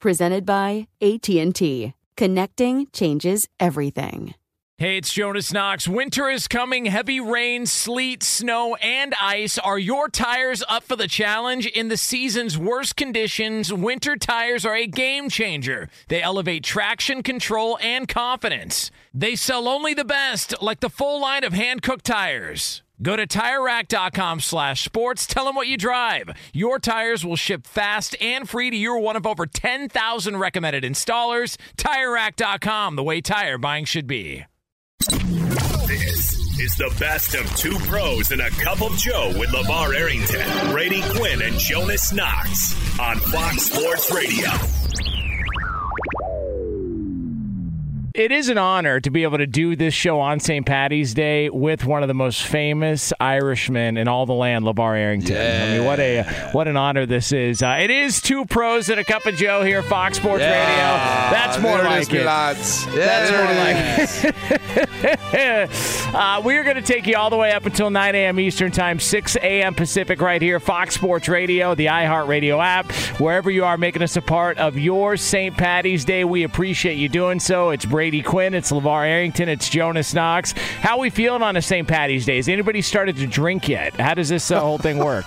Presented by AT&T. Connecting changes everything. Hey, it's Jonas Knox. Winter is coming. Heavy rain, sleet, snow, and ice. Are your tires up for the challenge? In the season's worst conditions, winter tires are a game changer. They elevate traction, control, and confidence. They sell only the best, like the full line of Hankook tires. Go to TireRack.com slash sports. Tell them what you drive. Your tires will ship fast and free to your one of over 10,000 recommended installers. TireRack.com, the way tire buying should be. This is the best of two pros and a cup of Joe with LeVar Arrington, Brady Quinn, and Jonas Knox on Fox Sports Radio. It is an honor to be able to do this show on St. Patty's Day with one of the most famous Irishmen in all the land, LeVar Arrington. I mean, what a what an honor this is. Uh, it is two pros and a cup of Joe here, Fox Sports Radio. That's more There like is, it. lads. That's more like it. uh, we're going to take you all the way up until 9 a.m. Eastern Time, 6 a.m. Pacific, right here, Fox Sports Radio, the iHeartRadio app, wherever you are, making us a part of your St. Patty's Day. We appreciate you doing so. It's Brady Quinn, it's LeVar Arrington, it's Jonas Knox. How we feeling on a St. Patty's Day? Has anybody started to drink yet? How does this uh, whole thing work?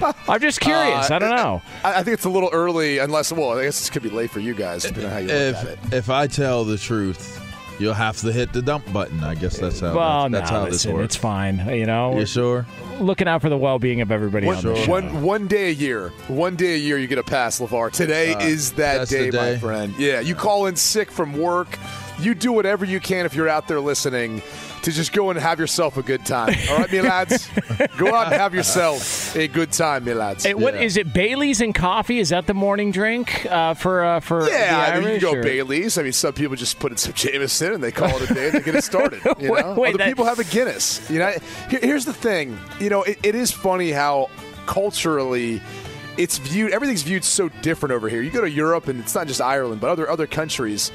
I'm just curious. Uh, I don't know. I, I think it's a little early, unless well, I guess this could be late for you guys, depending on how you look at it. If if I tell the truth, you'll have to hit the dump button. I guess that's how Well, that's, that's no, how this listen, works. it's fine. You know, You sure? looking out for the well-being of everybody One, on the show. one, one day a year, one day a year, you get a pass, Levar. Today Uh, is that that's day, my friend. Yeah, you call in sick from work. You do whatever you can if you're out there listening to just go and have yourself a good time. All right, me lads, go out and have yourself a good time, me lads. Hey, what Yeah. is it? Bailey's and coffee? Is that the morning drink uh, for uh, for Yeah, the I mean, you can go or- Bailey's. I mean, some people just put in some Jameson and they call it a day and they get it started. You Wait, know, wait, other that- people have a Guinness. You know, Here- here's the thing. You know, it, it is funny how culturally it's viewed. Everything's viewed so different over here. You go to Europe and it's not just Ireland, but other other countries.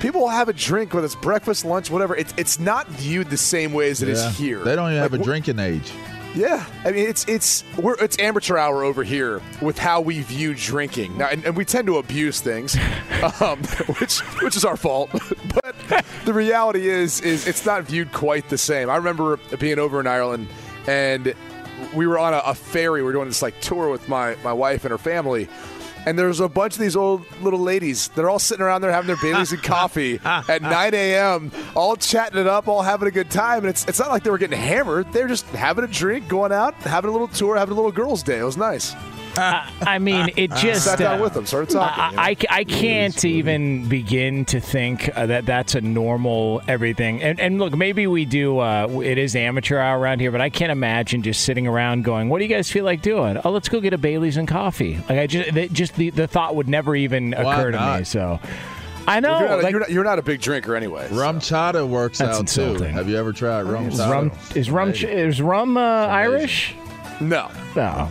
People will have a drink, whether it's breakfast, lunch, whatever. It's it's not viewed the same way as it is Yeah. here. They don't even Like, have a wh- drinking age. yeah, I mean it's it's we're it's amateur hour over here with how we view drinking now, and, and we tend to abuse things, um, which which is our fault. but the reality is is it's not viewed quite the same. I remember being over in Ireland, and we were on a, a ferry. We were doing this like tour with my my wife and her family. And there's a bunch of these old little ladies. They're all sitting around there having their Baileys and coffee at 9 a.m., all chatting it up, all having a good time. And it's, it's not like they were getting hammered. They're just having a drink, going out, having a little tour, having a little girls' day. It was nice. I mean, it just Sat down uh, with them, started talking. I, you know? I, I can't even begin to think uh, that that's a normal everything. And, and look, maybe we do. Uh, it is amateur hour around here, but I can't imagine just sitting around going, "What do you guys feel like doing? Oh, let's go get a Bailey's and coffee." Like I just, that- just the, the thought would never even Why occur to me. So, I know. Well, you're, not a, like, you're, not, you're not a big drinker anyway. so. RumChata works That's out too. Have you ever tried rum is chata? rum is rum Amazing. is rum uh, Irish? No, No,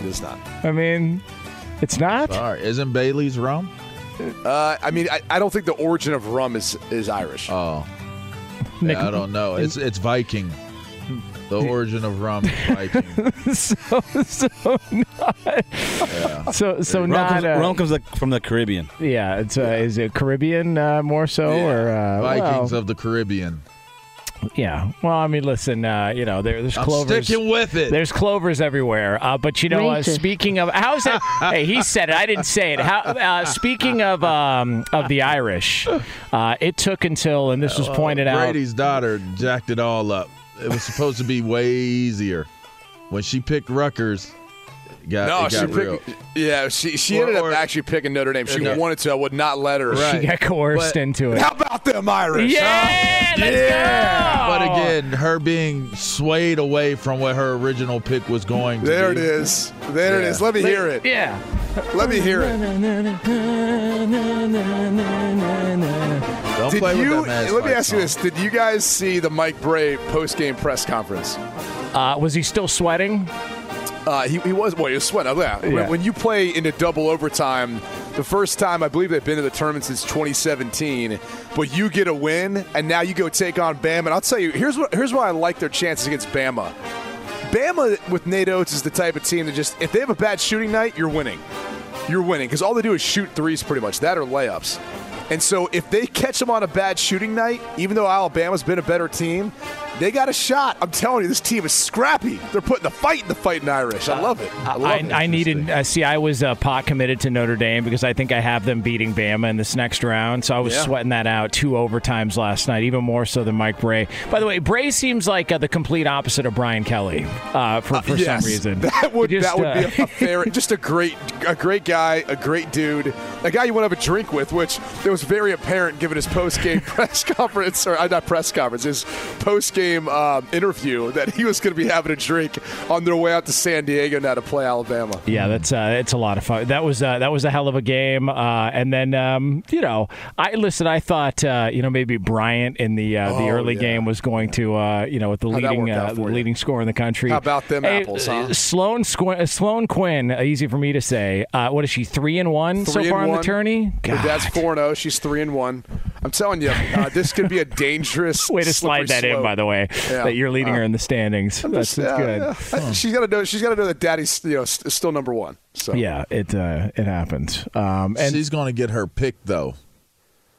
it's not. I mean, it's not. Sorry, isn't Bailey's rum? Uh, I mean, I, I don't think the origin of rum is, is Irish. Oh, Nick- yeah, I don't know. It's it's Viking. The origin of rum is Viking. so so not so so Rum not comes, uh, rum comes the, from the Caribbean. yeah. It's uh, is it Caribbean uh, more so or uh, Vikings well, of the Caribbean. Yeah. Well, I mean, listen, uh, you know, there, there's I'm clovers. sticking with it. There's clovers everywhere. Uh, but you know, uh, speaking of how's that? hey, he said it. I didn't say it. How? Uh, speaking of um, of the Irish, uh, it took until, and this was pointed out. Brady's daughter jacked it all up. It was supposed to be way easier. When she picked Rutgers, it got, No, it she real. picked. Yeah, she she Or- ended up or- actually picking Notre Dame. She Yeah. wanted to. I would not let her. Right. She got coerced But- into it. How about them Irish? Yeah, let's Yeah. go. But again, her being swayed away from what her original pick was going to There it be. is. There it Yeah. is. Let me hear it. Yeah. Let me hear it. Don't Did play you? with that Let me fight ask you this: Did you guys see the Mike Brey post game press conference? Uh, was he still sweating? Uh, he, he was well, he was sweating. Yeah. When, Yeah. when you play into double overtime, the first time I believe they've been to the tournament since 2017, but you get a win, and now you go take on Bama. And I'll tell you, here's what here's why I like their chances against Bama. Bama with Nate Oats is the type of team that just if they have a bad shooting night, you're winning. You're winning because all they do is shoot threes pretty much. That or layups. And so if they catch them on a bad shooting night, even though Alabama's been a better team, they got a shot. I'm telling you, this team is scrappy. They're putting the fight in the fighting Irish. I love it. I love I, it. I needed. Uh, see, I was uh, pot committed to Notre Dame because I think I have them beating Bama in this next round. So I was Yeah. sweating that out two overtimes last night, even more so than Mike Brey. By the way, Brey seems like uh, the complete opposite of Brian Kelly uh, for, for yes, some reason. That would Just, that would uh, be a, a fair, just a great a great guy, a great dude, a guy you want to have a drink with. Which it was very apparent given his post game press conference or uh, not press conference, his post game um, interview that he was going to be having a drink on their way out to San Diego now to play Alabama. Yeah, that's uh, it's a lot of fun. That was uh, that was a hell of a game. Uh, and then um, you know, I listen. I thought uh, you know maybe Bryant in the uh, the Oh, early yeah. game was going to uh, you know with the How'd leading uh, the leading scorer in the country. How about them Hey, apples, uh, huh? Sloan Squ- Sloan Quinn, easy for me to say. Uh, what is she? Three and one so Three and far in the tourney. Her dad's God. four and zero. She's three and one. I'm telling you, uh, this could be a dangerous Way to slide that in, by the way. Yeah. That you're leading Uh, her in the standings. That's, that's Yeah, good. yeah. She's got to know. She's got to know that Daddy's you know s- still number one. So Yeah, it uh, it happens. Um, and she's going to get her pick though.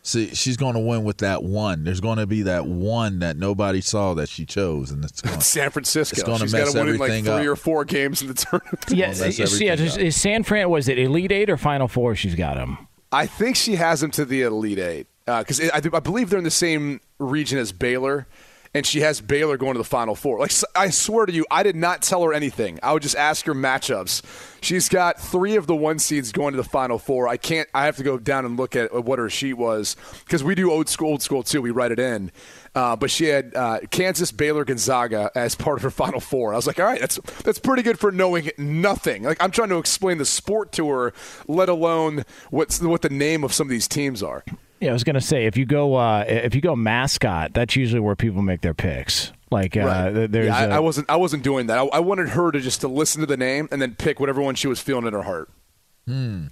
See, she's going to win with that one. There's going to be that one that nobody saw that she chose, and it's going. San Francisco. It's gonna She's mess got to win in like three up. or four games in the tournament. yeah, Well, is- yeah, everything is, up. San Fran was it Elite Eight or Final Four? She's got him. I think she has him to the Elite Eight because I, I believe they're in the same region as Baylor, and she has Baylor going to the Final Four. Like I swear to you, I did not tell her anything. I would just ask her matchups. She's got three of the one seeds going to the Final Four. I can't. I have to go down and look at what her sheet was because we do old school, old school too. We write it in. Uh, but she had uh, Kansas, Baylor, Gonzaga as part of her Final Four. I was like, all right, that's that's pretty good for knowing nothing. Like I'm trying to explain the sport to her, let alone what's what the name of some of these teams are. Yeah, I was gonna say if you go uh, if you go mascot, that's usually where people make their picks. Like uh, Right. there's yeah, I a- I wasn't. I wasn't doing that. I, I wanted her to just to listen to the name and then pick whatever one she was feeling in her heart.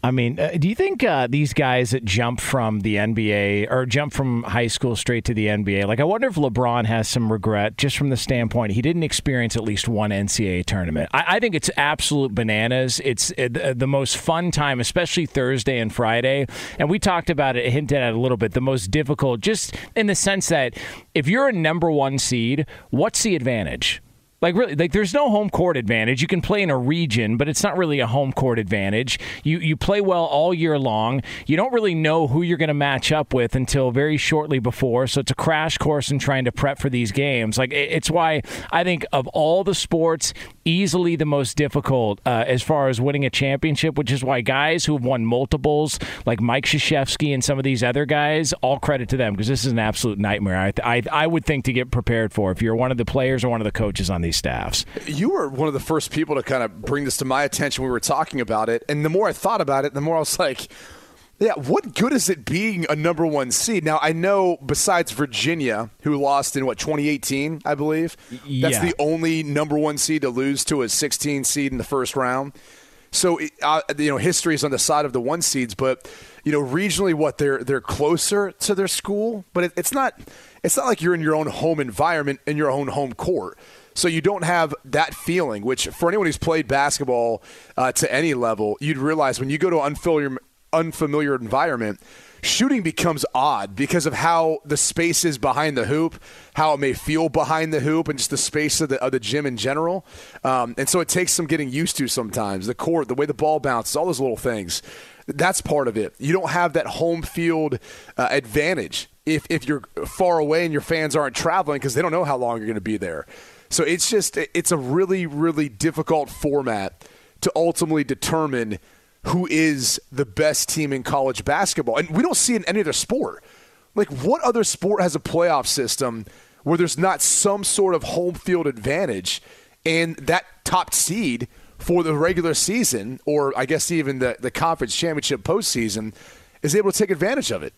I mean, uh, do you think uh, these guys that jump from the NBA or jump from high school straight to the NBA, like I wonder if LeBron has some regret just from the standpoint he didn't experience at least one NCAA tournament. I, I think it's absolute bananas. It's uh, the, the most fun time, especially Thursday and Friday. And we talked about it, hinted at it a little bit. The most difficult, just in the sense that if you're a number one seed, what's the advantage? Like really, like there's no home court advantage. You can play in a region, but it's not really a home court advantage. You you play well all year long. You don't really know who you're going to match up with until very shortly before. So it's a crash course in trying to prep for these games. Like it's why I think of all the sports, easily the most difficult uh, as far as winning a championship. Which is why guys who have won multiples, like Mike Krzyzewski and some of these other guys, all credit to them because this is an absolute nightmare. I, I I would think to get prepared for if you're one of the players or one of the coaches on these staffs. You were one of the first people to kind of bring this to my attention. We were talking about it, and the more I thought about it, the more I was like, "Yeah, what good is it being a number one seed?" Now I know, besides Virginia, who lost in what 2018, I believe, that's the only number one seed to lose to a 16 seed in the first round. So uh, you know, history is on the side of the one seeds, but you know, regionally, what they're they're closer to their school, but it, it's not it's not like you're in your own home environment in your own home court. So you don't have that feeling, which for anyone who's played basketball uh, to any level, you'd realize when you go to unfamiliar, unfamiliar environment, shooting becomes odd because of how the space is behind the hoop, how it may feel behind the hoop, and just the space of the, of the gym in general. Um, and so it takes some getting used to sometimes. The court, the way the ball bounces, all those little things. That's part of it. You don't have that home field uh, advantage if, if you're far away and your fans aren't traveling because they don't know how long you're going to be there. So it's just, it's a really, really difficult format to ultimately determine who is the best team in college basketball. And we don't see in any other sport. Like, what other sport has a playoff system where there's not some sort of home field advantage and that top seed for the regular season, or I guess even the, the conference championship postseason, is able to take advantage of it?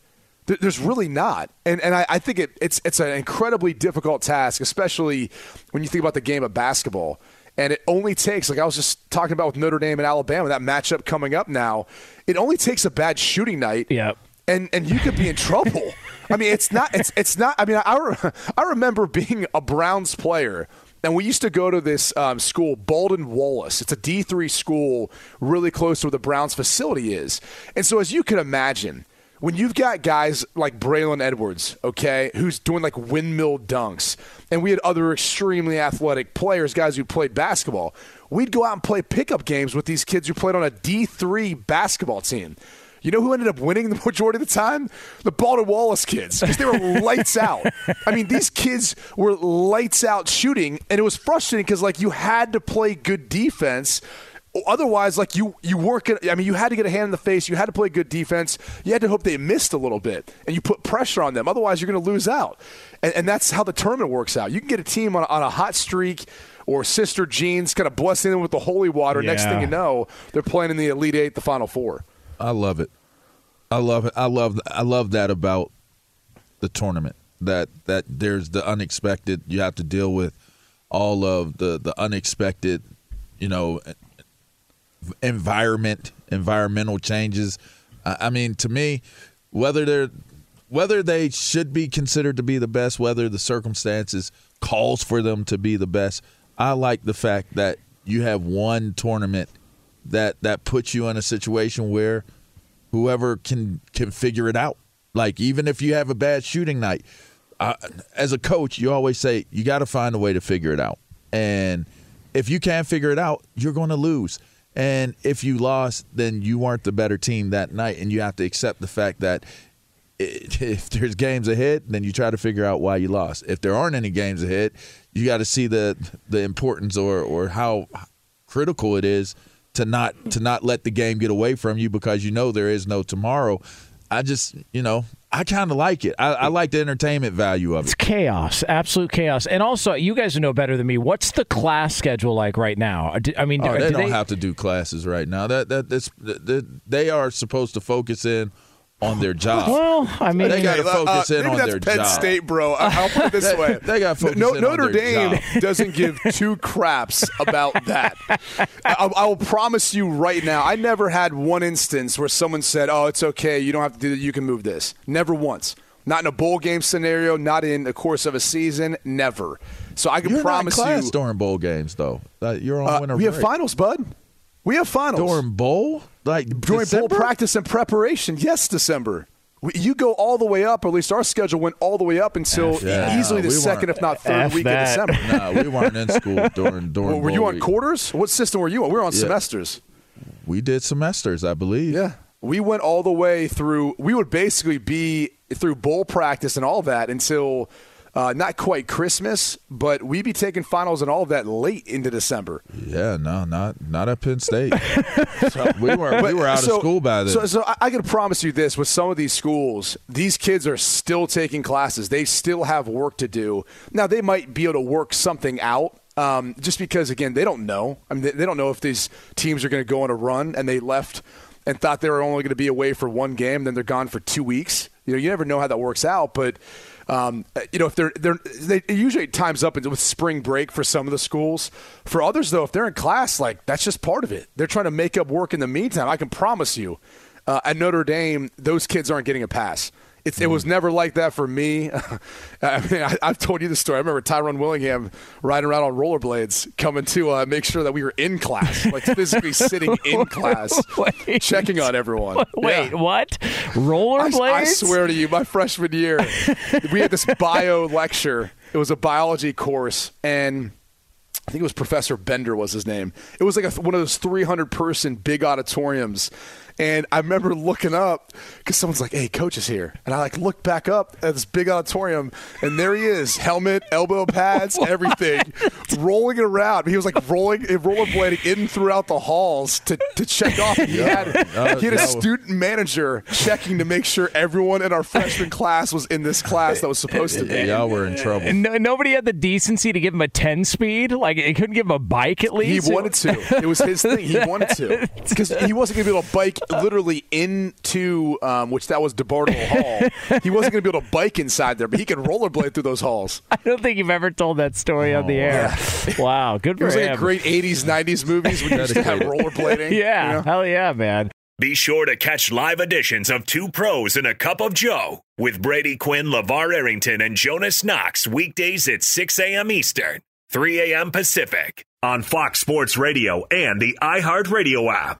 There's really not, and and I, I think it, it's it's an incredibly difficult task, especially when you think about the game of basketball. And it only takes, like I was just talking about with Notre Dame and Alabama, that matchup coming up now. It only takes a bad shooting night, Yep. and and you could be in trouble. I mean, it's not it's it's not. I mean, I re- I remember being a Browns player. And we used to go to this um, school, Baldwin Wallace. It's a D3 school really close to where the Browns facility is. And so, as you can imagine, when you've got guys like Braylon Edwards, okay, who's doing like windmill dunks, and we had other extremely athletic players, guys who played basketball, we'd go out and play pickup games with these kids who played on a D3 basketball team. You know who ended up winning the majority of the time? The Baldwin Wallace kids, because they were lights out. I mean, these kids were lights out shooting, and it was frustrating because like you had to play good defense. Otherwise, like you, you work. I mean, you had to get a hand in the face. You had to play good defense. You had to hope they missed a little bit, and you put pressure on them. Otherwise, you're going to lose out. And, and that's how the tournament works out. You can get a team on, on a hot streak or Sister Jean's, kind of blessing them with the holy water. Next thing you know, they're playing in the Elite Eight, the Final Four. I love it. I love it. I love I love that about the tournament. That that there's the unexpected. You have to deal with all of the the unexpected, you know, environment, environmental changes. I, mean, to me, whether they're whether they should be considered to be the best, whether the circumstances calls for them to be the best, I like the fact that you have one tournament that that puts you in a situation where whoever can can figure it out. Like even if you have a bad shooting night, as a coach, you always say you got to find a way to figure it out. And if you can't figure it out, you're going to lose. And if you lost, then you weren't the better team that night, and you have to accept the fact that if there's games ahead, then you try to figure out why you lost. If there aren't any games ahead, you got to see the the importance or or how critical it is to not to not let the game get away from you because you know there is no tomorrow. I just you know I kind of like it. I, I like the entertainment value of it. It's chaos, absolute chaos. And also, you guys know better than me. What's the class schedule like right now? Uh, I mean, Oh, do they do don't have to do classes right now. That that that's that, they are supposed to focus in on their job. Well, I mean, They gotta Uh, focus in maybe on that's their Penn job. State, bro. I- I'll put it this way: they gotta focus No- in on Notre their Dame job. doesn't give two craps about that. I, I will promise you right now. I never had one instance where someone said, "Oh, it's okay. You don't have to do that. You can move this." Never once. Not in a bowl game scenario. Not in the course of a season. Never. So I can You're promise not in class you. during bowl games though. Uh, You're on uh, winter we have finals, bud. We have finals during bowl like during December? bowl practice and preparation. Yes, December. We, you go all the way up, or at least our schedule went all the way up until F easily the We second, if not third F week that. of December. No, we weren't in school during during. Well, were you on week. quarters? What system were you on? We were on Yeah. semesters. We did semesters, I believe. Yeah. We went all the way through. We would basically be through bowl practice and all that until uh, not quite Christmas, but we'd be taking finals and all of that late into December. Yeah, no, not not at Penn State. we were we were out so- of school by then. So, so I, I can promise you this: with some of these schools, these kids are still taking classes. They still have work to do. Now, they might be able to work something out. Um, just because, again, they don't know. I mean, they, they don't know if these teams are going to go on a run, and they left and thought they were only going to be away for one game, then they're gone for two weeks. You know, you never know how that works out, but um, you know, if they're they're they usually times up with spring break for some of the schools. For others, though, if they're in class, like that's just part of it. They're trying to make up work in the meantime. I can promise you. uh, at Notre Dame, those kids aren't getting a pass. It's, It Mm-hmm. was never like that for me. I mean, I, I've told you the story. I remember Tyrone Willingham riding around on rollerblades, coming to uh, make sure that we were in class, like physically sitting in class, Wait. checking on everyone. Wait, Yeah. what? Rollerblades? I, I swear to you, my freshman year, we had this bio lecture. It was a biology course, and I think it was Professor Bender was his name. It was like a, one of those 300 person big auditoriums. And I remember looking up because someone's like, "Hey, coach is here," and I like look back up at this big auditorium, and there he is, helmet, elbow pads, everything, rolling it around. He was like rolling, rollerblading in throughout the halls to, to check off. And he had Uh, he had a that was- student manager checking to make sure everyone in our freshman class was in this class that was supposed to be. Y'all were in trouble. No, nobody had the decency to give him a 10 speed? Like, it couldn't give him a bike at least. He wanted to. It was his thing. He wanted to because he wasn't going to be able to bike literally into um, which that was DeBartolo Hall. He wasn't going to be able to bike inside there, but he could rollerblade through those halls. I don't think you've ever told that story on the air. Wow, good It for was like him. a great '80s, '90s movies when you used to have rollerblading. yeah, you know? hell yeah, man. Be sure to catch live editions of Two Pros and a Cup of Joe with Brady Quinn, LeVar Arrington, and Jonas Knox weekdays at 6 a.m. Eastern, 3 a.m. Pacific on Fox Sports Radio and the iHeartRadio app.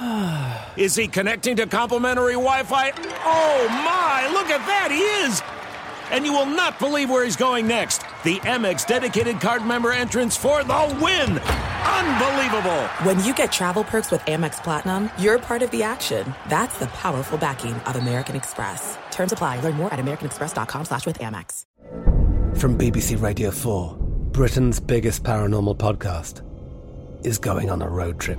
Is he connecting to complimentary Wi Fi? Oh my, look at that, he is! And you will not believe where he's going next. The Amex dedicated card member entrance for the win! Unbelievable! When you get travel perks with Amex Platinum, you're part of the action. That's the powerful backing of American Express. Terms apply. Learn more at americanexpress.com slash with Amex. From BBC Radio 4, Britain's biggest paranormal podcast is going on a road trip.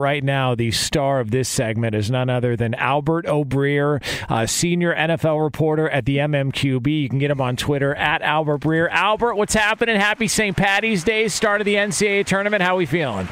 Right now, the star of this segment is none other than Albert O'Breer, uh, senior NFL reporter at the MMQB. You can get him on Twitter at Albert Breer. Albert, what's happening? Happy St. Patty's Day, start of the NCAA tournament. How are we feeling?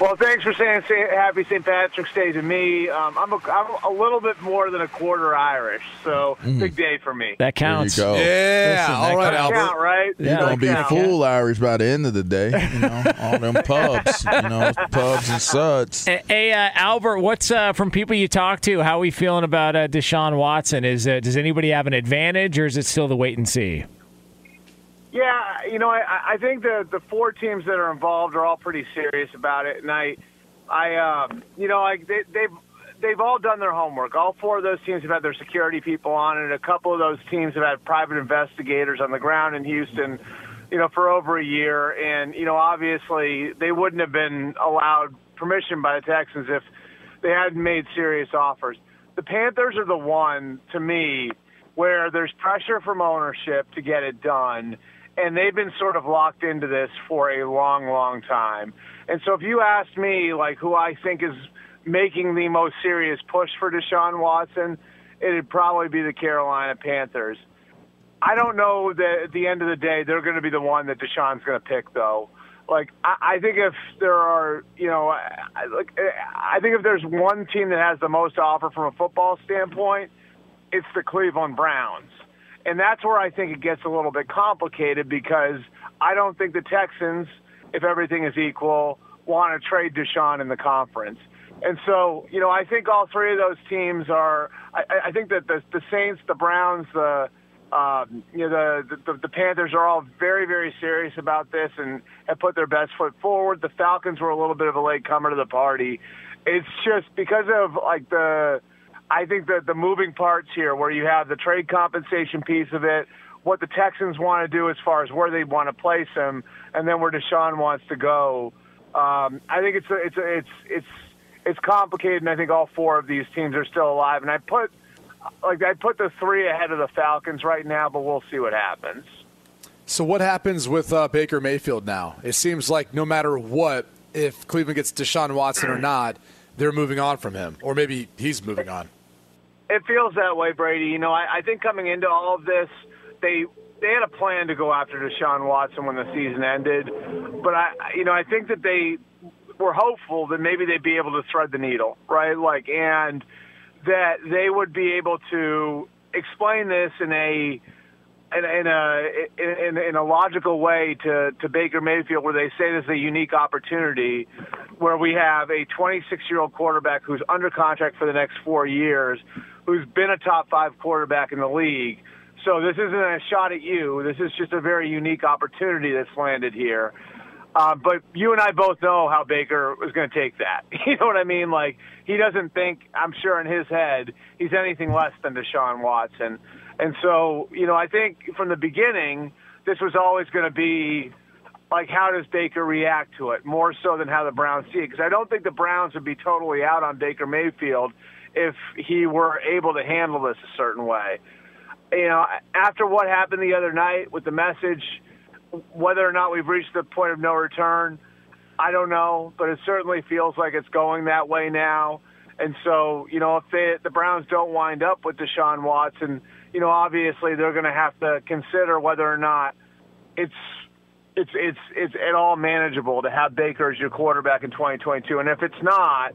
Well, thanks for saying happy St. Patrick's Day to me. Um, I'm, a, I'm a little bit more than a quarter Irish, so Mm. big day for me. That counts. There you go. Yeah, Listen, all that right, counts. Albert. Count, right? You're gonna be Count. full Irish by the end of the day. You know, all them pubs, you know, pubs and suds. Hey, Hey, uh, Albert, what's uh, from people you talk to? How are we feeling about uh, Deshaun Watson? Is uh, does anybody have an advantage, or is it still the wait and see? Yeah, you know, I, I think the the four teams that are involved are all pretty serious about it, and I, I, um, you know, like they, they've they've all done their homework. All four of those teams have had their security people on and A couple of those teams have had private investigators on the ground in Houston, you know, for over a year. And you know, obviously, they wouldn't have been allowed permission by the Texans if they hadn't made serious offers. The Panthers are the one to me where there's pressure from ownership to get it done, and they've been sort of locked into this for a long, long time. And so, if you ask me, like who I think is making the most serious push for Deshaun Watson, it'd probably be the Carolina Panthers. I don't know that at the end of the day they're going to be the one that Deshaun's going to pick, though. Like I, I think if there are, you know, I- like I think if there's one team that has the most to offer from a football standpoint, it's the Cleveland Browns. And that's where I think it gets a little bit complicated because I don't think the Texans, if everything is equal, want to trade Deshaun in the conference. And so, you know, I think all three of those teams are. I, I think that the, the Saints, the Browns, the um, you know the, the the Panthers are all very very serious about this and have put their best foot forward. The Falcons were a little bit of a late comer to the party. It's just because of like the I think that the moving parts here, where you have the trade compensation piece of it, what the Texans want to do as far as where they want to place him, and then where Deshaun wants to go. Um, I think it's a, it's a, it's it's it's complicated, and I think all four of these teams are still alive. And I put like I put the three ahead of the Falcons right now, but we'll see what happens. So what happens with uh, Baker Mayfield now? It seems like no matter what, if Cleveland gets Deshaun Watson or not, they're moving on from him, or maybe he's moving on. It feels that way, Brady. You know, I, I think coming into all of this, they they had a plan to go after Deshaun Watson when the season ended, but I, you know, I think that they were hopeful that maybe they'd be able to thread the needle, right? Like, and that they would be able to explain this in a in, in a in, in a logical way to to Baker Mayfield, where they say this is a unique opportunity, where we have a 26 year old quarterback who's under contract for the next four years, who's been a top five quarterback in the league. So this isn't a shot at you. This is just a very unique opportunity that's landed here. Uh, but you and I both know how Baker was going to take that. You know what I mean? Like he doesn't think, I'm sure in his head, he's anything less than Deshaun Watson. And so, you know, I think from the beginning, this was always going to be like, how does Baker react to it? More so than how the Browns see it. Because I don't think the Browns would be totally out on Baker Mayfield if he were able to handle this a certain way. You know, after what happened the other night with the message, whether or not we've reached the point of no return, I don't know, but it certainly feels like it's going that way now. And so, you know, if they, the Browns don't wind up with Deshaun Watson, you know, obviously they're going to have to consider whether or not it's it's it's it's at all manageable to have Baker as your quarterback in 2022. And if it's not,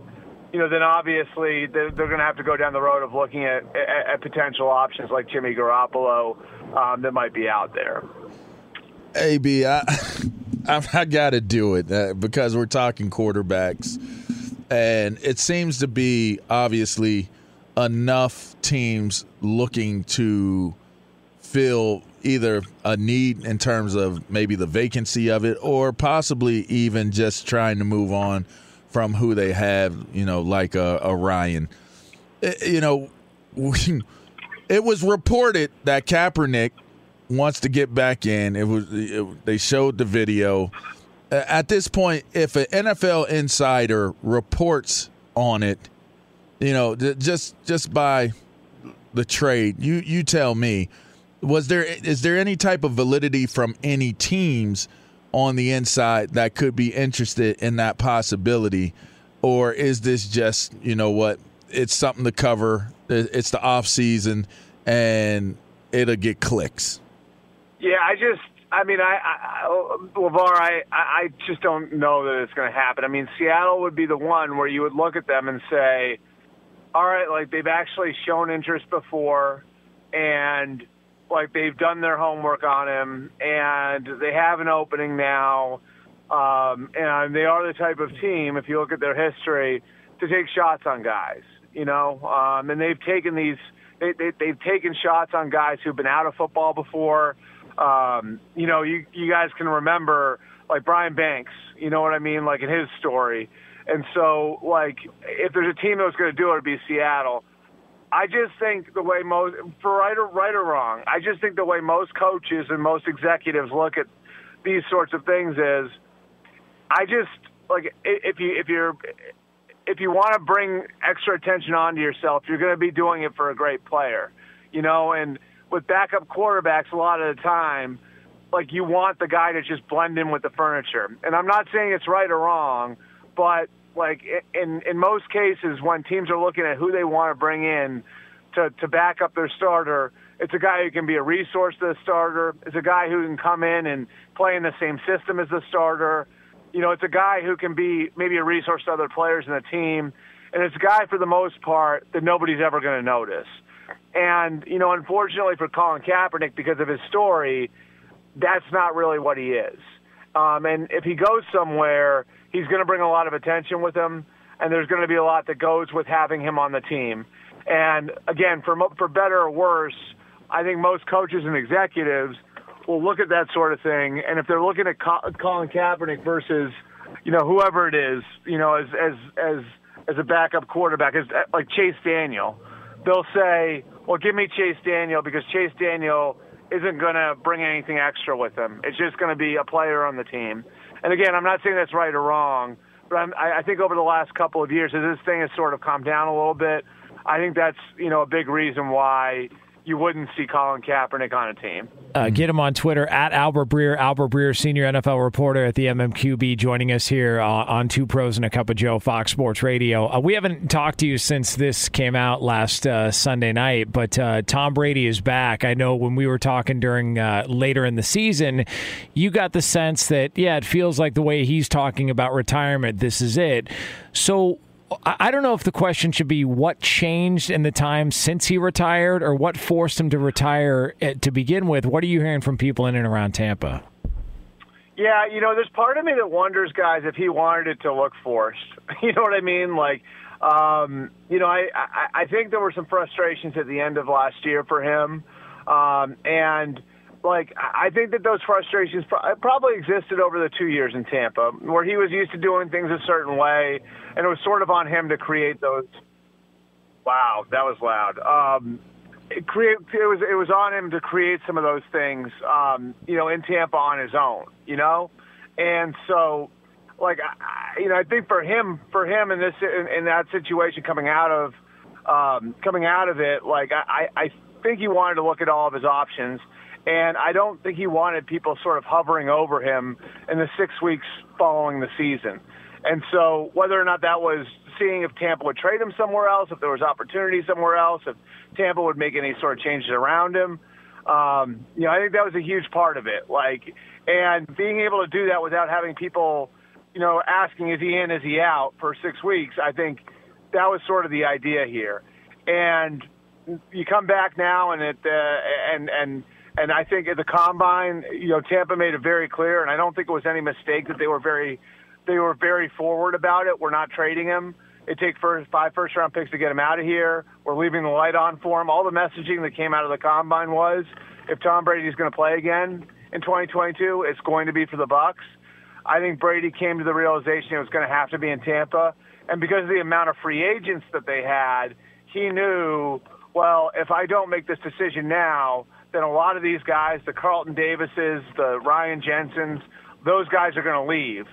you know, then obviously they're, they're going to have to go down the road of looking at, at, at potential options like Jimmy Garoppolo um, that might be out there. AB, I, I, I got to do it uh, because we're talking quarterbacks, and it seems to be obviously enough teams looking to fill either a need in terms of maybe the vacancy of it, or possibly even just trying to move on from who they have. You know, like a, a Ryan. Eh, You know, it was reported that Kaepernick wants to get back in. It was it, they showed the video. Uh, At this point, if an NFL insider reports on it, you know, just just by the trade, you you tell me, was there is there any type of validity from any teams on the inside that could be interested in that possibility? or is this just you know what? It's something to cover. It's the off season, and it'll get clicks. Yeah, I just, I mean, I, I Levar, I, I just don't know that it's going to happen. I mean, Seattle would be the one where you would look at them and say, all right, like they've actually shown interest before, and like they've done their homework on him, and they have an opening now, um, and they are the type of team, if you look at their history, to take shots on guys. You know, um, and they've taken these, they, they, they've taken shots on guys who've been out of football before. Um, you know, you you guys can remember like Brian Banks. You know what I mean? Like in his story. And so, like, if there's a team that was going to do it, it'd be Seattle. I just think the way most, for right or right or wrong, I just think the way most coaches and most executives look at these sorts of things is, I just like if you if you're if you want to bring extra attention onto yourself, you're going to be doing it for a great player, you know. And with backup quarterbacks, a lot of the time, like you want the guy to just blend in with the furniture. And I'm not saying it's right or wrong, but like in in most cases, when teams are looking at who they want to bring in to to back up their starter, it's a guy who can be a resource to the starter. It's a guy who can come in and play in the same system as the starter. You know, it's a guy who can be maybe a resource to other players in the team, and it's a guy for the most part that nobody's ever going to notice. And you know, unfortunately for Colin Kaepernick, because of his story, that's not really what he is. Um, and if he goes somewhere, he's going to bring a lot of attention with him, and there's going to be a lot that goes with having him on the team. And again, for for better or worse, I think most coaches and executives will look at that sort of thing, and if they're looking at Colin Kaepernick versus, you know, whoever it is, you know, as as as as a backup quarterback, as like Chase Daniel, they'll say, "Well, give me Chase Daniel because Chase Daniel isn't going to bring anything extra with him. It's just going to be a player on the team." And again, I'm not saying that's right or wrong, but I'm, I think over the last couple of years, as this thing has sort of calmed down a little bit, I think that's you know a big reason why you wouldn't see Colin Kaepernick on a team. Uh, get him on Twitter at Albert Breer. Albert Breer, senior NFL reporter at the MMQB, joining us here uh, on Two Pros and a Cup of Joe, Fox Sports Radio. Uh, we haven't talked to you since this came out last uh, Sunday night, but uh, Tom Brady is back. I know when we were talking during uh, later in the season, you got the sense that, yeah, it feels like the way he's talking about retirement, this is it. So, I don't know if the question should be what changed in the time since he retired or what forced him to retire eh, to begin with. What are you hearing from people in and around Tampa? Yeah, you know, there's part of me that wonders, guys, if he wanted it to look forced. You know what I mean? Like, um, you know, I, I I think there were some frustrations at the end of last year for him, um, and like I think that those frustrations probably existed over the two years in Tampa, where he was used to doing things a certain way, and it was sort of on him to create those. Wow, that was loud. Um, it create it was it was on him to create some of those things, um, you know, in Tampa on his own, you know, and so like I, you know, I think for him for him in this in, in that situation coming out of um, coming out of it, like I, I think he wanted to look at all of his options and I don't think he wanted people sort of hovering over him in the six weeks following the season. And so, whether or not that was seeing if Tampa would trade him somewhere else, if there was opportunity somewhere else, if Tampa would make any sort of changes around him, um, you know, I think that was a huge part of it. Like, and being able to do that without having people, you know, asking is he in, is he out for six weeks, I think that was sort of the idea here. And you come back now, and it, uh, and and and I think at the combine, you know, Tampa made it very clear, and I don't think it was any mistake that they were very, they were very forward about it. We're not trading him. It takes first five first round picks to get him out of here. We're leaving the light on for him. All the messaging that came out of the combine was, if Tom Brady is going to play again in 2022, it's going to be for the Bucs. I think Brady came to the realization it was going to have to be in Tampa, and because of the amount of free agents that they had, he knew, well, if I don't make this decision now, then a lot of these guys, the Carlton Davises, the Ryan Jensens, those guys are going to leave.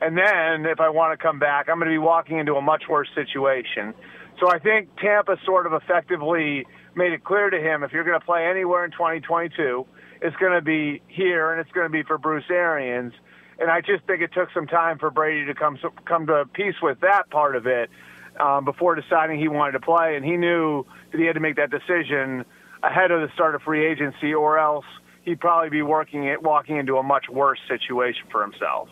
And then if I want to come back, I'm going to be walking into a much worse situation. So I think Tampa sort of effectively made it clear to him if you're going to play anywhere in 2022, it's going to be here and it's going to be for Bruce Arians. and I just think it took some time for Brady to come come to peace with that part of it um, before deciding he wanted to play, and he knew that he had to make that decision ahead of the start of free agency, or else he'd probably be working it walking into a much worse situation for himself.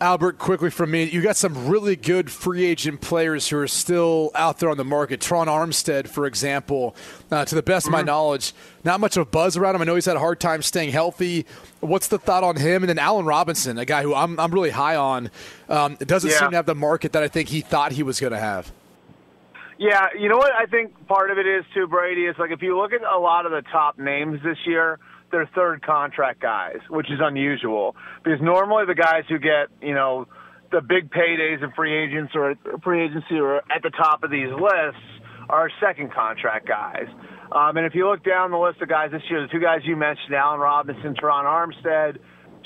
Albert, quickly from me, you got some really good free agent players who are still out there on the market. Tron Armstead, for example, uh, to the best of my knowledge, not much of a buzz around him. I know he's had a hard time staying healthy. What's the thought on him? And then Allen Robinson, a guy who I'm, I'm really high on, um, doesn't Yeah. seem to have the market that I think he thought he was going to have. Yeah, you know what I think part of it is too, Brady, is like if you look at a lot of the top names this year, they're third contract guys, which is unusual. Because normally the guys who get, you know, the big paydays in free agents or free agency or at the top of these lists are second contract guys. Um, and if you look down the list of guys this year, the two guys you mentioned, Allen Robinson, Terron Armstead,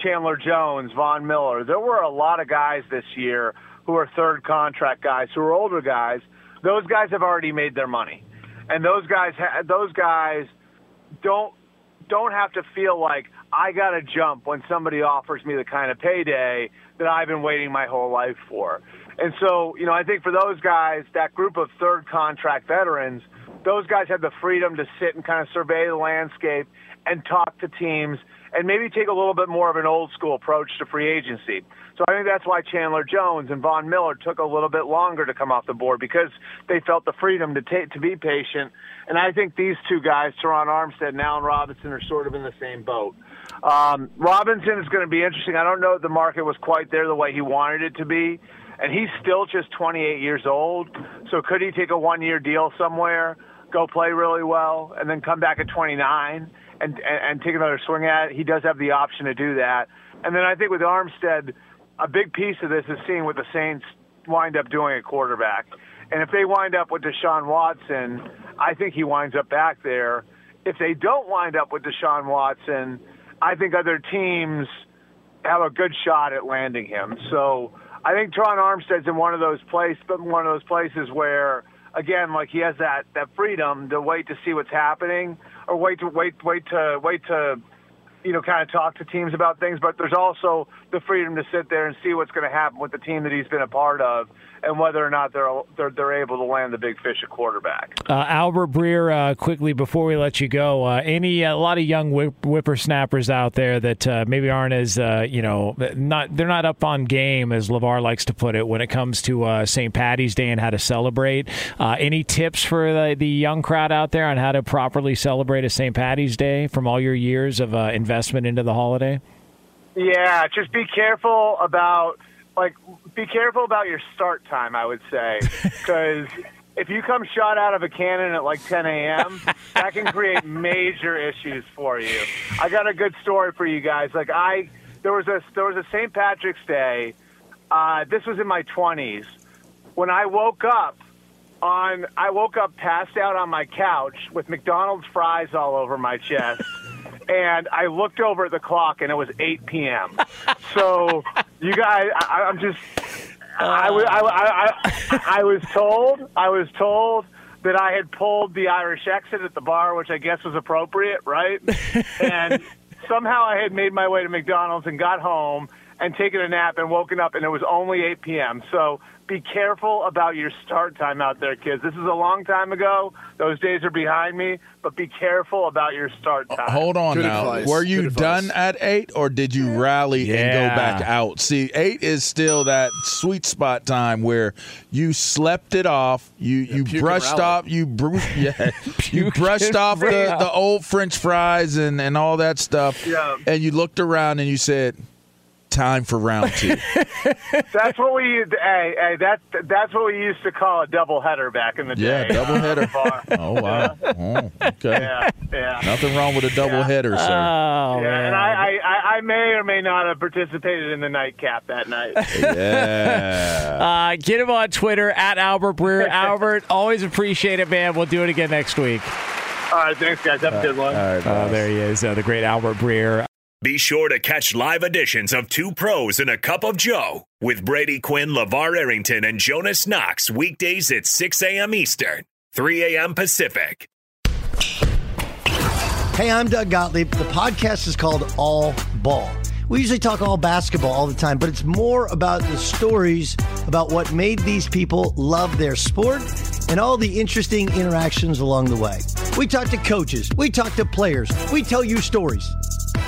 Chandler Jones, Von Miller, there were a lot of guys this year who are third contract guys, who are older guys. Those guys have already made their money, and those guys, ha- those guys, don't don't have to feel like I got to jump when somebody offers me the kind of payday that I've been waiting my whole life for. And so, you know, I think for those guys, that group of third contract veterans, those guys have the freedom to sit and kind of survey the landscape and talk to teams and maybe take a little bit more of an old school approach to free agency. So I think that's why Chandler Jones and Von Miller took a little bit longer to come off the board because they felt the freedom to take to be patient. And I think these two guys, Terron Armstead and Allen Robinson, are sort of in the same boat. Um, Robinson is going to be interesting. I don't know if the market was quite there the way he wanted it to be, and he's still just 28 years old. So could he take a one-year deal somewhere, go play really well, and then come back at 29 and, and and take another swing at it? He does have the option to do that. And then I think with Armstead, a big piece of this is seeing what the Saints wind up doing at quarterback. And if they wind up with Deshaun Watson, I think he winds up back there. If they don't wind up with Deshaun Watson, I think other teams have a good shot at landing him. So I think Terron Armstead's in one of those places, but one of those places where, again, like he has that that freedom to wait to see what's happening, or wait to wait wait to wait to you know, kind of talk to teams about things, but there's also the freedom to sit there and see what's going to happen with the team that he's been a part of, and whether or not they're they're, they're able to land the big fish at quarterback. Uh, Albert Breer, uh, quickly before we let you go, uh, any a lot of young whip, whippersnappers out there that uh, maybe aren't as uh, you know not they're not up on game as LaVar likes to put it when it comes to uh, St. Patty's Day and how to celebrate. Uh, any tips for the, the young crowd out there on how to properly celebrate a St. Patty's Day from all your years of uh, investment into the holiday? Yeah, just be careful about like be careful about your start time. I would say because if you come shot out of a cannon at like 10 a.m., that can create major issues for you. I got a good story for you guys. Like I, there was a there was a St. Patrick's Day. Uh, this was in my 20s when I woke up on I woke up passed out on my couch with McDonald's fries all over my chest. And I looked over at the clock, and it was 8 p.m. So, you guys, I, I'm just, I, I, I, I, I was told, I was told that I had pulled the Irish exit at the bar, which I guess was appropriate, right? and somehow I had made my way to McDonald's and got home and taken a nap and woken up, and it was only 8 p.m. So be careful about your start time out there, kids. This is a long time ago. Those days are behind me, but be careful about your start time. Hold on now. Were you done at eight, or did you rally and go back out? See, eight is still that sweet spot time where you slept it off. You you brushed off. You bru- yeah, you brushed off the, the old French fries and and all that stuff. Yeah. And you looked around and you said, "Time for round two. That's what we used. Hey, hey, that that's what we used to call a double header back in the yeah, day. double header. Oh wow. Oh, okay. Yeah, yeah. Nothing wrong with a double header, sir. Oh, yeah, and I, I, I, I may or may not have participated in the nightcap that night. yeah. Uh, get him on Twitter at Albert Breer. Albert, always appreciate it, man. We'll do it again next week. All right, thanks, guys. Have a good one. Oh, there he is, uh, the great Albert Breer. Be sure to catch live editions of Two Pros and a Cup of Joe with Brady Quinn, LaVar Arrington, and Jonas Knox weekdays at 6 a.m. Eastern, 3 a.m. Pacific. Hey, I'm Doug Gottlieb. The podcast is called All Ball. We usually talk all basketball all the time, but it's more about the stories about what made these people love their sport and all the interesting interactions along the way. We talk to coaches, we talk to players, we tell you stories.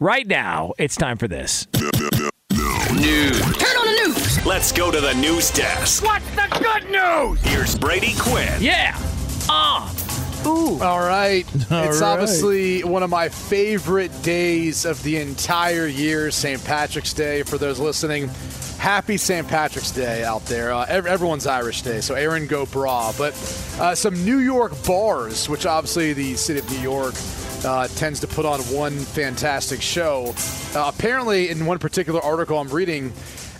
Right now, it's time for this. News. Turn on the news. Let's go to the news desk. What's the good news? Here's Brady Quinn. Yeah. Ah. Ooh. All right. All it's right. obviously one of my favorite days of the entire year, St. Patrick's Day. For those listening, happy St. Patrick's Day out there. Uh, ev- everyone's Irish Day, so Erin go bragh. But uh, some New York bars, which obviously the city of New York uh, tends to put on one fantastic show. Uh, apparently, in one particular article I'm reading,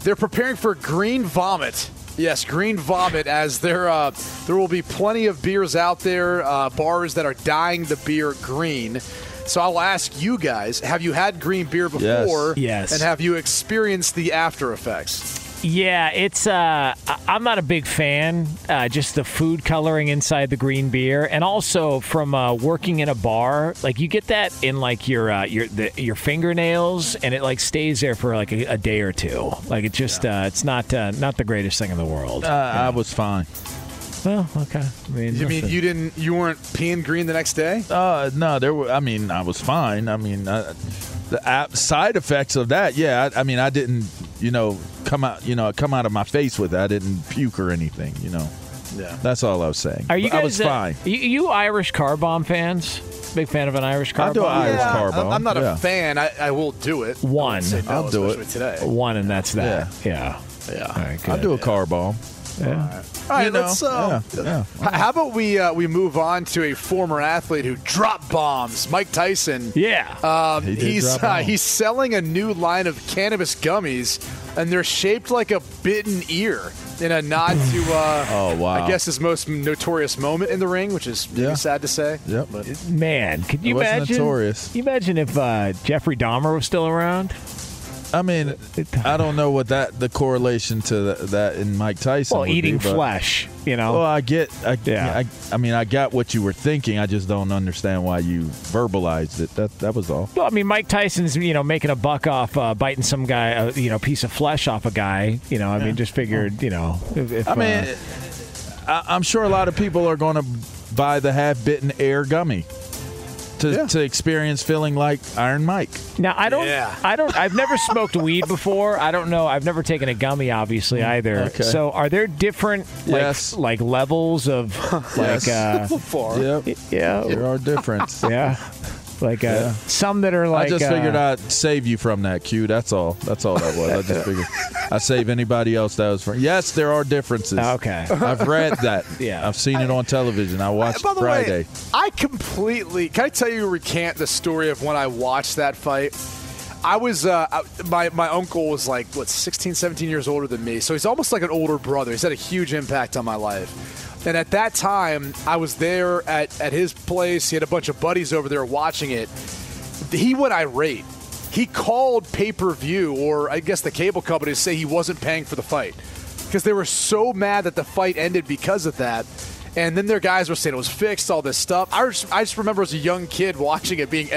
they're preparing for green vomit. Yes, green vomit, as there uh, there will be plenty of beers out there, uh, bars that are dyeing the beer green. So I'll ask you guys: Have you had green beer before? Yes. And have you experienced the after effects? Yeah, it's. Uh, I'm not a big fan. Uh, just the food coloring inside the green beer, and also from uh, working in a bar, like you get that in like your uh, your the, your fingernails, and it like stays there for like a, a day or two. Like it just, uh, it's not uh, not the greatest thing in the world. Uh, I was fine. Oh, okay. I mean, You mean you didn't? You weren't peeing green the next day? Uh, no, there were. I mean, I was fine. I mean, uh, the app, side effects of that. Yeah, I, I mean, I didn't, you know, come out, you know, come out of my face with it. I didn't puke or anything. You know. Yeah. That's all I was saying. Are you guys? I was uh, fine. you, you Irish car bomb fans? Big fan of an Irish car I do bomb? an Irish Yeah, car I- bomb. I'm not yeah. a fan. I, I will do it. One. no, I'll do it. today. One, and that's that. Yeah. Yeah. All right, I'll do a car bomb. Yeah. All right, You know, let's. Uh, yeah, yeah. h- How about we uh, we move on to a former athlete who dropped bombs, Mike Tyson. Yeah. Um, He he's uh, he's selling a new line of cannabis gummies, and they're shaped like a bitten ear in a nod to uh, Oh, wow. I guess his most notorious moment in the ring, which is maybe Yeah. sad to say. Yep. Man, could you It imagine? notorious. You imagine if uh, Jeffrey Dahmer was still around? I mean, I don't know what that the correlation to that, that in Mike Tyson. Well, eating be, flesh, you know. Well, I get. I, Yeah. I, I mean, I got what you were thinking. I just don't understand why you verbalized it. That that was all. Well, I mean, Mike Tyson's you know making a buck off uh, biting some guy, uh, you know, piece of flesh off a guy. You know, I mean, just figured, you know, if, if, I mean, uh, I, I'm sure a lot of people are going to buy the half-bitten air gummy to to experience feeling like Iron Mike. now I don't, Yeah. I don't, I've never smoked weed before. I don't know. I've never taken a gummy, obviously, either. Okay. So, are there different, like, Yes. like levels of, like, uh, Far. Yep. yeah, There are difference. yeah, like uh, Yeah. some that are like. I just figured uh, I'd save you from that, Q. That's all. That's all that was. I just figured I save anybody else that was from. Yes, there are differences. Okay. I've read that. Yeah. I've seen it on television. I watched By the Friday. way, I completely. Can I tell you recant the story of when I watched that fight? I was uh, my my uncle was like what 16, 17 years older than me, so he's almost like an older brother. He's had a huge impact on my life. And at that time, I was there at, at his place. He had a bunch of buddies over there watching it. He went irate. He called pay per view, or I guess the cable company, to say he wasn't paying for the fight because they were so mad that the fight ended because of that. And then their guys were saying it was fixed, all this stuff. I just, I just remember as a young kid watching it, being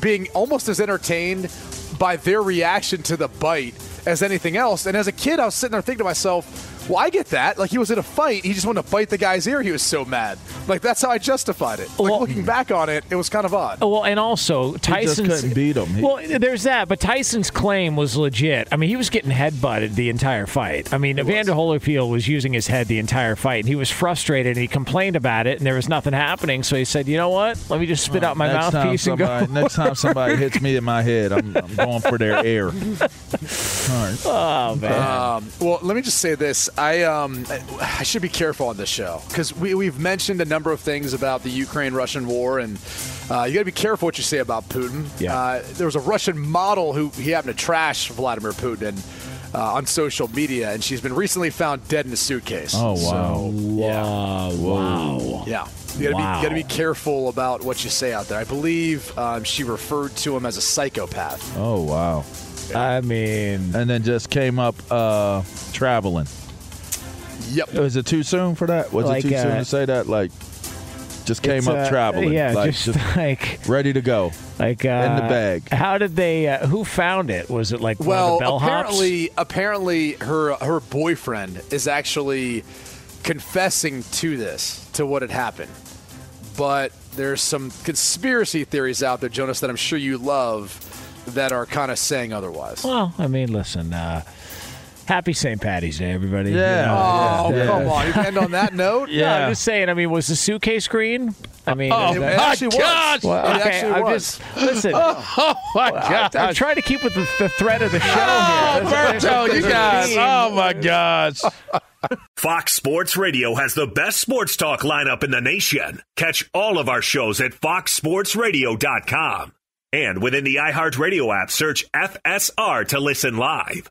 being almost as entertained by their reaction to the bite as anything else. And as a kid, I was sitting there thinking to myself, well, I get that. Like he was in a fight, he just wanted to bite the guy's ear. He was so mad. Like that's how I justified it. Like looking back on it, it was kind of odd. Oh, Well, and also Tyson couldn't beat him. He- well, there's that, but Tyson's claim was legit. I mean, he was getting headbutted the entire fight. I mean, Evander Holyfield was using his head the entire fight, and he was frustrated. and He complained about it, and there was nothing happening. So he said, "You know what? Let me just spit out my next time mouthpiece and go." next time somebody hits me in my head, I'm, I'm going for their air. All right. oh man, Um, well, let me just say this: I um, I should be careful on this show because we we've mentioned a number of things about the Ukraine-Russian war, and uh, you got to be careful what you say about Putin. Yeah. Uh, there was a Russian model who he happened to trash Vladimir Putin uh, on social media, and she's been recently found dead in a suitcase. Oh wow. So, wow, wow. yeah. You gotta, Wow. be, you gotta be careful about what you say out there. I believe um, she referred to him as a psychopath. Oh wow. I mean, And then just came up uh, traveling. Yep. Was it too soon for that? Was Like, it too soon uh, to say that? Like, just came up uh, traveling. Yeah, like, just, like ready to go. like uh, In the bag. How did they? Uh, who found it? Was it like one of Well, the apparently, apparently, her her boyfriend is actually confessing to this, to what had happened. But there's some conspiracy theories out there, Jonas, that I'm sure you love, that are kind of saying otherwise. Well, I mean, listen. Uh, happy St. Patty's Day, everybody. Yeah. Oh, Yeah. come on! You end on that note. Yeah, I'm just saying. I mean, was the suitcase green? I mean, Oh, is It that- actually was. gosh! Well, It okay, actually I'm was. just listen. Oh my I'm, god! I'm trying to keep with the, the thread of the show Oh, here. There's- there's Berto, you guys! Oh my gosh! Fox Sports Radio has the best sports talk lineup in the nation. Catch all of our shows at foxsportsradio.com. And within the iHeartRadio app, search FSR to listen live.